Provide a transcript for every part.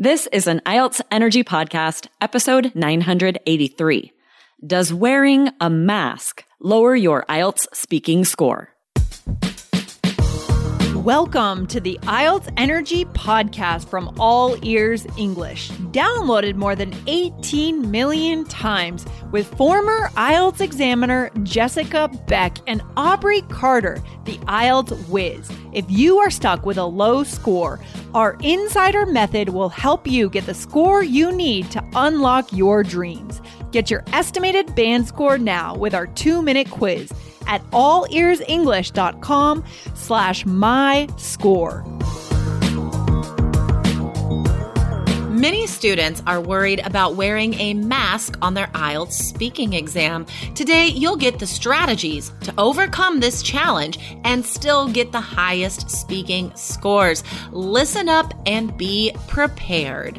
This is an IELTS Energy Podcast, episode 983. Does wearing a mask lower your IELTS speaking score? Welcome to the IELTS Energy Podcast from All Ears English, downloaded more than 18 million times with former IELTS examiner Jessica Beck and Aubrey Carter, the IELTS whiz. If you are stuck with a low score, our insider method will help you get the score you need to unlock your dreams. Get your estimated band score now with our two minute quiz at allearsenglish.com slash my score. Many students are worried about wearing a mask on their IELTS speaking exam. Today, you'll get the strategies to overcome this challenge and still get the highest speaking scores. Listen up and be prepared.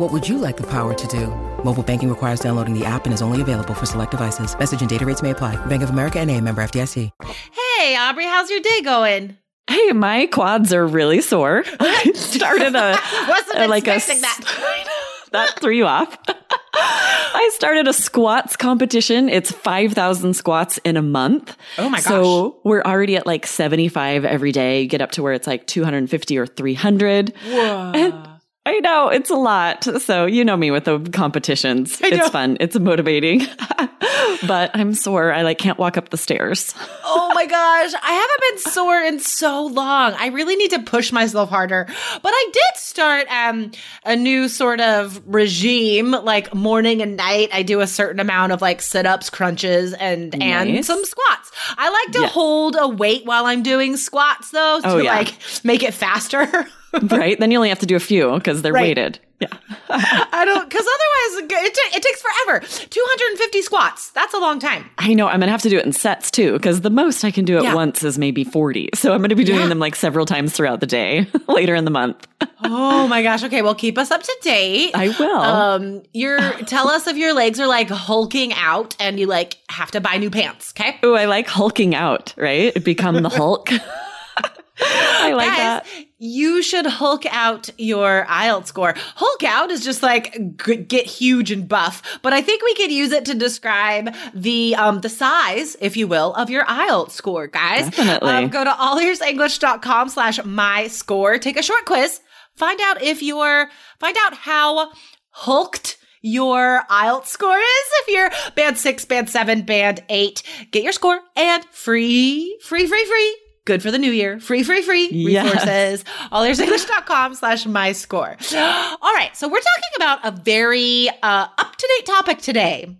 What would you like the power to do? Mobile banking requires downloading the app and is only available for select devices. Message and data rates may apply. Bank of America and a member FDIC. Hey, Aubrey, how's your day going? Hey, my quads are really sore. I started a Wasn't a- like a that. that threw you off. I started a squats competition. It's 5,000 squats in a month. Oh my gosh. So we're already at like 75 every day. You get up to where it's like 250 or 300. Whoa. I know it's a lot. So you know me with the competitions. It's fun. It's motivating. but I'm sore. I like can't walk up the stairs. oh my gosh, I haven't been sore in so long. I really need to push myself harder. But I did start um a new sort of regime, like morning and night. I do a certain amount of like sit-ups, crunches, and and some squats. I like to Yes. hold a weight while I'm doing squats though, to Oh, yeah. like make it faster. right? Then you only have to do a few because they're Right. weighted. Yeah. I don't, because otherwise it, ta- it takes forever. 250 squats. That's a long time. I know I'm going to have to do it in sets too because the most I can do at Yeah. once is maybe 40. So I'm going to be doing Yeah. them like several times throughout the day later in the month. Oh my gosh. Okay. Well, keep us up to date. I will. Um, you're tell us if your legs are like hulking out and you like have to buy new pants. Okay. Oh, I like hulking out, right? Become the Hulk. I like Guys, that. you should hulk out your IELTS score. Hulk out is just like g- get huge and buff, but I think we could use it to describe the um the size, if you will, of your IELTS score, guys. Definitely. Um, go to allearsenglish.com slash my score. Take a short quiz. Find out if you're find out how hulked your IELTS score is. If you're band six, band seven, band eight, get your score and free, free, free, free. Good for the new year. Free, free, free resources. Yes. resources. Allearsenglish.com slash my score. All right. So we're talking about a very uh, up to date topic today.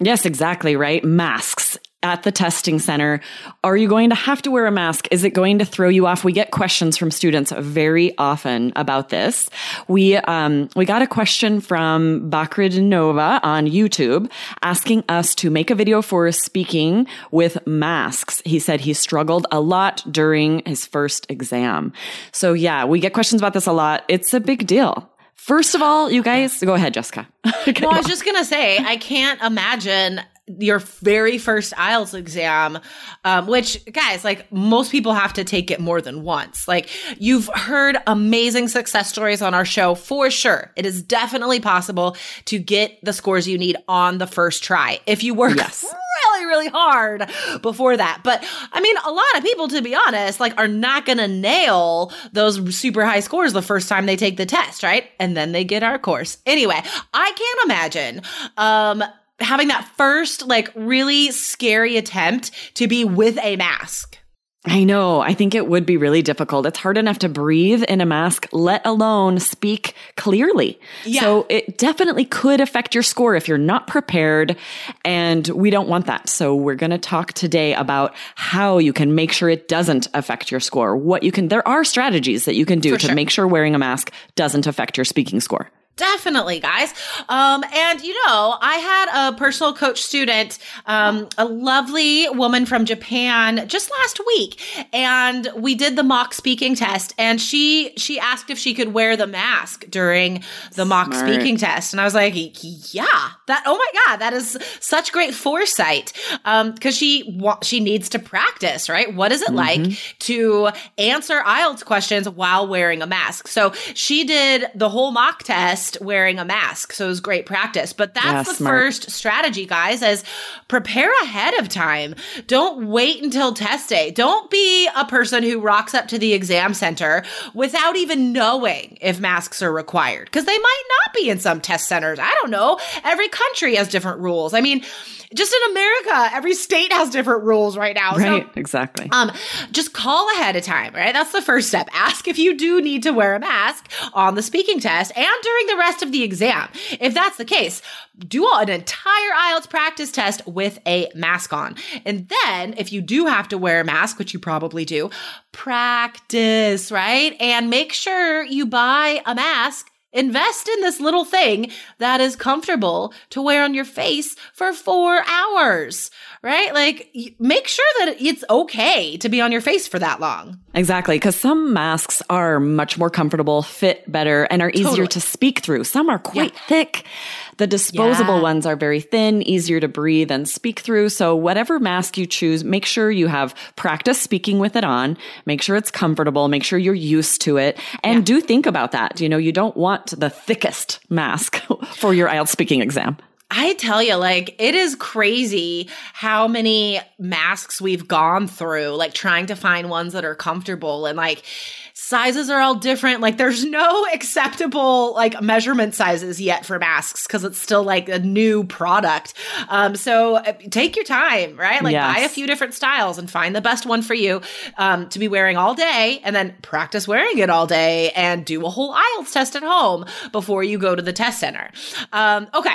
Yes, exactly, right? Masks at the testing center. Are you going to have to wear a mask? Is it going to throw you off? We get questions from students very often about this. We um we got a question from Bakrid Nova on YouTube asking us to make a video for speaking with masks. He said he struggled a lot during his first exam. So yeah, we get questions about this a lot. It's a big deal. First of all, you guys, go ahead, Jessica. No, I was just gonna say I can't imagine your very first IELTS exam, um, which guys, like most people have to take it more than once. Like you've heard amazing success stories on our show for sure. It is definitely possible to get the scores you need on the first try if you work Yes. really, really hard before that. But I mean, a lot of people, to be honest, like are not gonna nail those super high scores the first time they take the test, right? And then they get our course. Anyway, I can't imagine um having that first like really scary attempt to be with a mask. I know. I think it would be really difficult. It's hard enough to breathe in a mask, let alone speak clearly. Yeah. So it definitely could affect your score if you're not prepared. And we don't want that. So we're going to talk today about how you can make sure it doesn't affect your score. What you can, there are strategies that you can do For to sure. make sure wearing a mask doesn't affect your speaking score. Definitely, guys. Um, and you know, I had a personal coach student, um, a lovely woman from Japan just last week, and we did the mock speaking test. And she she asked if she could wear the mask during the mock speaking test, and I was like, yeah, that. Oh my god, that is such great foresight. Um, because she wa- she needs to practice, right? What is it like to answer IELTS questions while wearing a mask? So she did the whole mock test wearing a mask. So it was great practice. But that's Yeah, the smart. first strategy, guys, is prepare ahead of time. Don't wait until test day. Don't be a person who rocks up to the exam center without even knowing if masks are required. Because they might not be in some test centers. I don't know. Every country has different rules. I mean, just in America, every state has different rules right now. So Right. exactly. um, just call ahead of time, right? That's the first step. Ask if you do need to wear a mask on the speaking test and during the rest of the exam. If that's the case, do an entire IELTS practice test with a mask on. And then, if you do have to wear a mask, which you probably do, practice, right? And make sure you buy a mask Invest in this little thing that is comfortable to wear on your face for four hours, right? Like, make sure that it's okay to be on your face for that long. Exactly, because some masks are much more comfortable, fit better, and are easier Totally. to speak through. Some are quite thick. The disposable Yeah. ones are very thin, easier to breathe and speak through. So, whatever mask you choose, make sure you have practice speaking with it on. Make sure it's comfortable. Make sure you're used to it. And do think about that. You know, you don't want the thickest mask for your IELTS speaking exam. I tell you, like, it is crazy how many masks we've gone through, like, trying to find ones that are comfortable and, like, sizes are all different. Like, there's no acceptable, like, measurement sizes yet for masks because it's still, like, a new product. Um, so uh, take your time, right? Like, Yes. buy a few different styles and find the best one for you um, to be wearing all day and then practice wearing it all day and do a whole IELTS test at home before you go to the test center. Um, okay.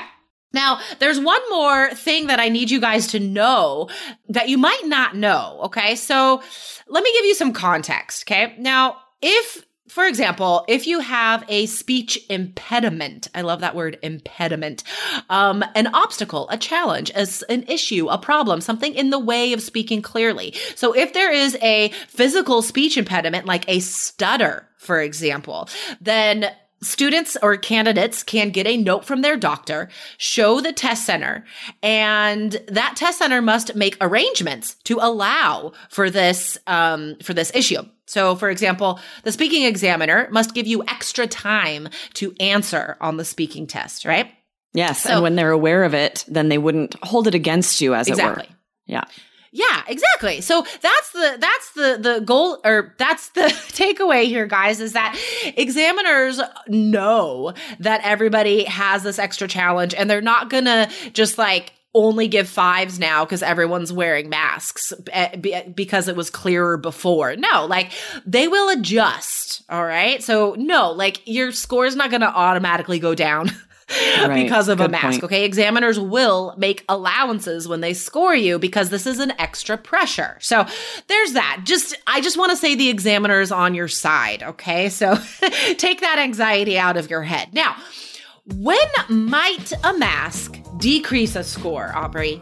Now, there's one more thing that I need you guys to know that you might not know. Okay. So let me give you some context. Okay. Now, if, for example, if you have a speech impediment, I love that word impediment, um, an obstacle, a challenge, as an issue, a problem, something in the way of speaking clearly. So if there is a physical speech impediment, like a stutter, for example, then students or candidates can get a note from their doctor, show the test center, and that test center must make arrangements to allow for this um, for this issue. So, for example, the speaking examiner must give you extra time to answer on the speaking test, right? Yes. So- and when they're aware of it, then they wouldn't hold it against you, as Exactly. it were. Yeah. Yeah, exactly. So that's the that's the the goal or that's the takeaway here guys is that examiners know that everybody has this extra challenge and they're not going to just like only give fives now because everyone's wearing masks eh, because it was clearer before. No, like they will adjust. All right. So, no, like your score is not going to automatically go down Right. because of a mask. point. Okay. Examiners will make allowances when they score you because this is an extra pressure. So there's that. Just, I just want to say the examiner's on your side. Okay. So take that anxiety out of your head. Now, when might a mask decrease a score, Aubrey?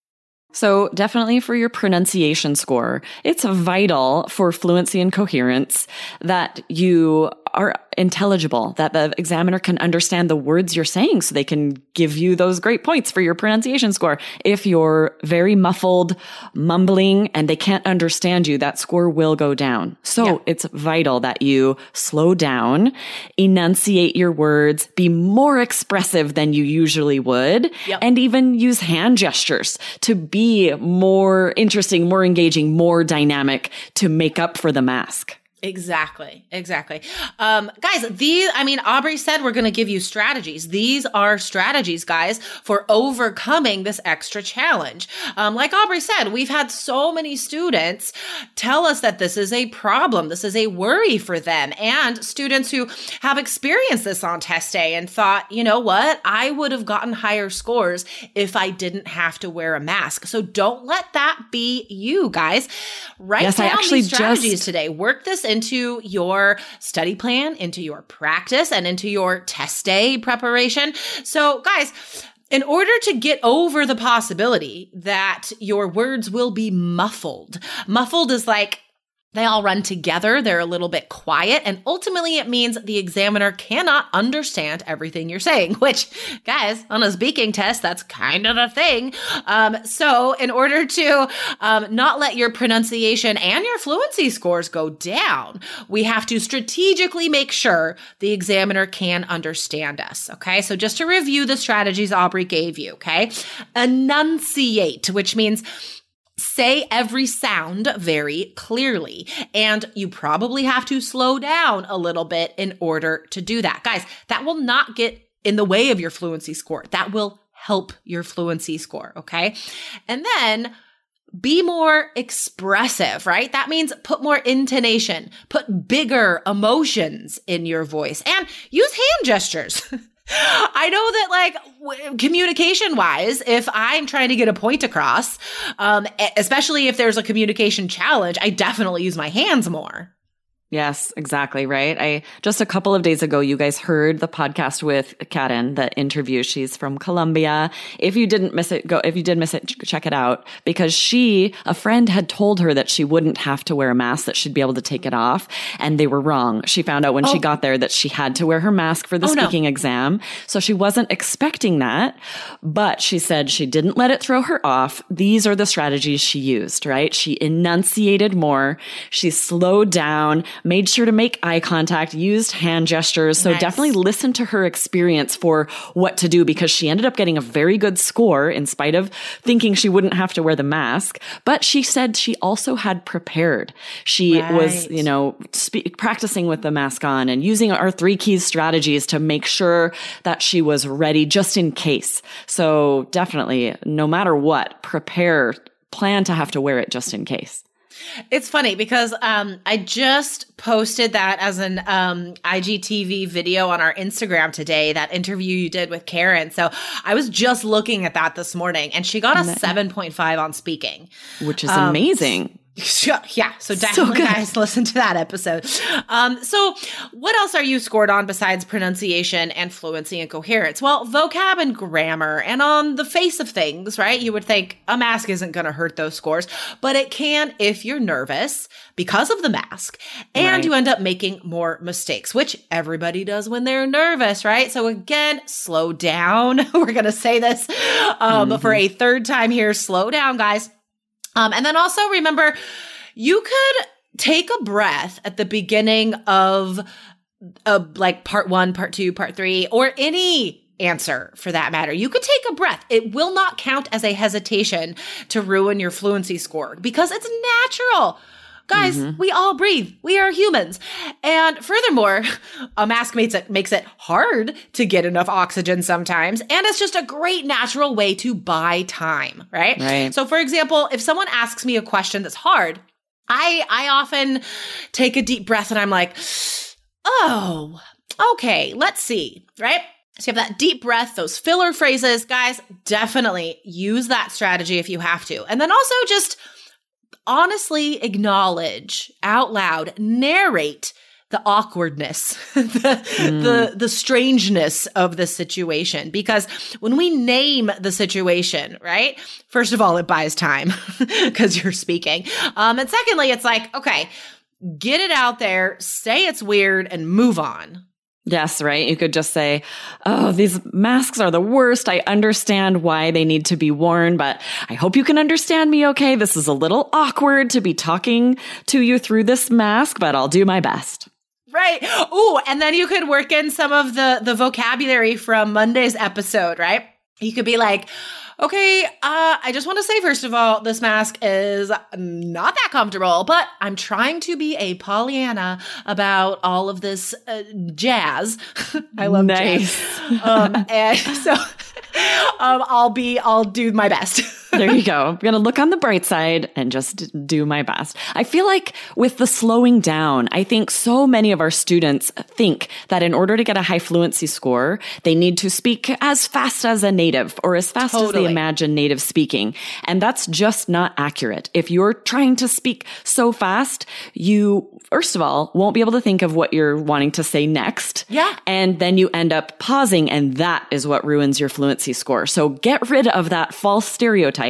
So, definitely for your pronunciation score, it's vital for fluency and coherence that you are intelligible, that the examiner can understand the words you're saying so they can give you those great points for your pronunciation score. If you're very muffled, mumbling, and they can't understand you, that score will go down. So, Yeah. it's vital that you slow down, enunciate your words, be more expressive than you usually would, Yep. and even use hand gestures to be more interesting, more engaging, more dynamic to make up for the mask. Exactly. Exactly. Um, guys, these, I mean, Aubrey said we're going to give you strategies. These are strategies, guys, for overcoming this extra challenge. Um, like Aubrey said, we've had so many students tell us that this is a problem. This is a worry for them. And students who have experienced this on test day and thought, you know what? I would have gotten higher scores if I didn't have to wear a mask. So don't let that be you, guys. Write Yes, I down actually these strategies just- today. Work this into your study plan, into your practice, and into your test day preparation. So, guys, in order to get over the possibility that your words will be muffled, muffled is like they all run together. They're a little bit quiet. And ultimately, it means the examiner cannot understand everything you're saying, which, guys, on a speaking test, that's kind of a thing. Um, so, in order to um, not let your pronunciation and your fluency scores go down, we have to strategically make sure the examiner can understand us. Okay. So, just to review the strategies Aubrey gave you, okay? Enunciate, which means say every sound very clearly. And you probably have to slow down a little bit in order to do that. Guys, that will not get in the way of your fluency score. That will help your fluency score. Okay. And then be more expressive, right? That means put more intonation, put bigger emotions in your voice and use hand gestures. I know that, like, w- communication wise, if I'm trying to get a point across, um, especially if there's a communication challenge, I definitely use my hands more. Yes, exactly. Right. I just a couple of days ago, you guys heard the podcast with Karen, the interview. She's from Colombia. If you didn't miss it, go, if you did miss it, check it out because she, a friend had told her that she wouldn't have to wear a mask, that she'd be able to take it off. And they were wrong. She found out when she oh. got there that she had to wear her mask for the Oh, no. speaking exam. So she wasn't expecting that, but she said she didn't let it throw her off. These are the strategies she used, right? She enunciated more. She slowed down, made sure to make eye contact, used hand gestures. So Nice. definitely listen to her experience for what to do because she ended up getting a very good score in spite of thinking she wouldn't have to wear the mask. But she said she also had prepared. She was, you know, spe- practicing with the mask on and using our three keys strategies to make sure that she was ready just in case. So definitely, no matter what, prepare, plan to have to wear it just in case. It's funny because um, I just posted that as an um, IGTV video on our Instagram today, that interview you did with Karen. So I was just looking at that this morning and she got a 7.5 on speaking. Which is Um, amazing. Yeah, so definitely good. guys listen to that episode. Um, so what else are you scored on besides pronunciation and fluency and coherence? Well, vocab and grammar. And on the face of things, right? You would think a mask isn't going to hurt those scores, but it can if you're nervous because of the mask and Right. you end up making more mistakes, which everybody does when they're nervous, right? So again, slow down. We're going to say this um, for a third time here. Slow down, guys. Um, and then also remember, you could take a breath at the beginning of a like part one, part two, part three, or any answer for that matter. You could take a breath. It will not count as a hesitation to ruin your fluency score because it's natural. Guys, mm-hmm. we all breathe. We are humans. And furthermore, a mask makes it makes it hard to get enough oxygen sometimes, and it's just a great natural way to buy time, right? Right. So for example, if someone asks me a question that's hard, I I often take a deep breath and I'm like, "Oh, okay, let's see." Right? So you have that deep breath, those filler phrases, guys, definitely use that strategy if you have to. And then also just honestly acknowledge out loud, narrate the awkwardness, the, the the strangeness of the situation. Because when we name the situation, right? First of all, it buys time because you're speaking. Um, and secondly, it's like, okay, get it out there, say it's weird, and move on. Yes, right. You could just say, Oh, these masks are the worst. I understand why they need to be worn, but I hope you can understand me okay. This is a little awkward to be talking to you through this mask, but I'll do my best. Right. Ooh, and then you could work in some of the the vocabulary from Monday's episode, right? You could be like, okay, uh, I just want to say, first of all, this mask is not that comfortable, but I'm trying to be a Pollyanna about all of this uh, jazz. I love Nice. jazz. Um, and so um, I'll be, I'll do my best. There you go. I'm going to look on the bright side and just do my best. I feel like with the slowing down, I think so many of our students think that in order to get a high fluency score, they need to speak as fast as a native or as fast as they imagine native speaking. And that's just not accurate. If you're trying to speak so fast, you, first of all, won't be able to think of what you're wanting to say next. Yeah. And then you end up pausing and that is what ruins your fluency score. So get rid of that false stereotype.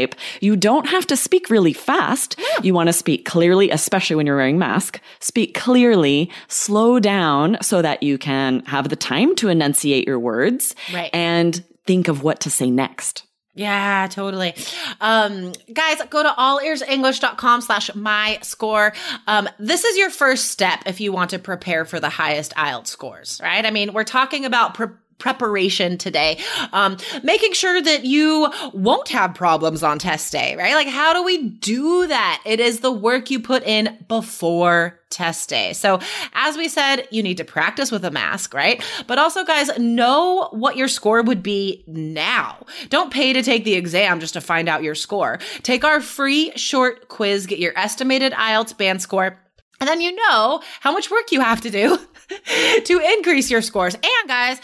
You don't have to speak really fast. You want to speak clearly, especially when you're wearing mask. Speak clearly, slow down so that you can have the time to enunciate your words Right. and think of what to say next. Yeah, totally. Um, guys, go to allearsenglish.com slash my score. Um, this is your first step if you want to prepare for the highest IELTS scores, right? I mean, we're talking about pre- preparation today. Um, making sure that you won't have problems on test day, right? Like, how do we do that? It is the work you put in before test day. So, as we said, you need to practice with a mask, right? But also, guys, know what your score would be now. Don't pay to take the exam just to find out your score. Take our free short quiz, get your estimated IELTS band score. And then you know how much work you have to do to increase your scores. And guys,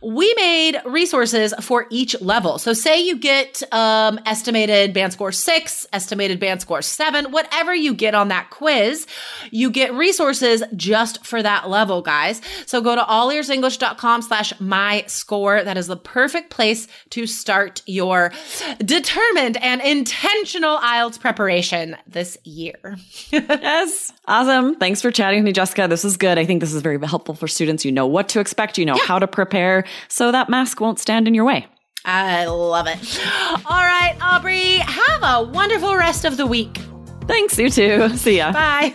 we made resources for each level. So say you get um, estimated band score six, estimated band score seven, whatever you get on that quiz, you get resources just for that level, guys. So go to allearsenglish.com slash my score. That is the perfect place to start your determined and intentional IELTS preparation this year. Yes. Awesome. Thanks for chatting with me, Jessica. This is good. I think this is very helpful for students. You know what to expect, you know how to prepare so that mask won't stand in your way. I love it. All right, Aubrey, have a wonderful rest of the week. Thanks, you too. See ya. Bye.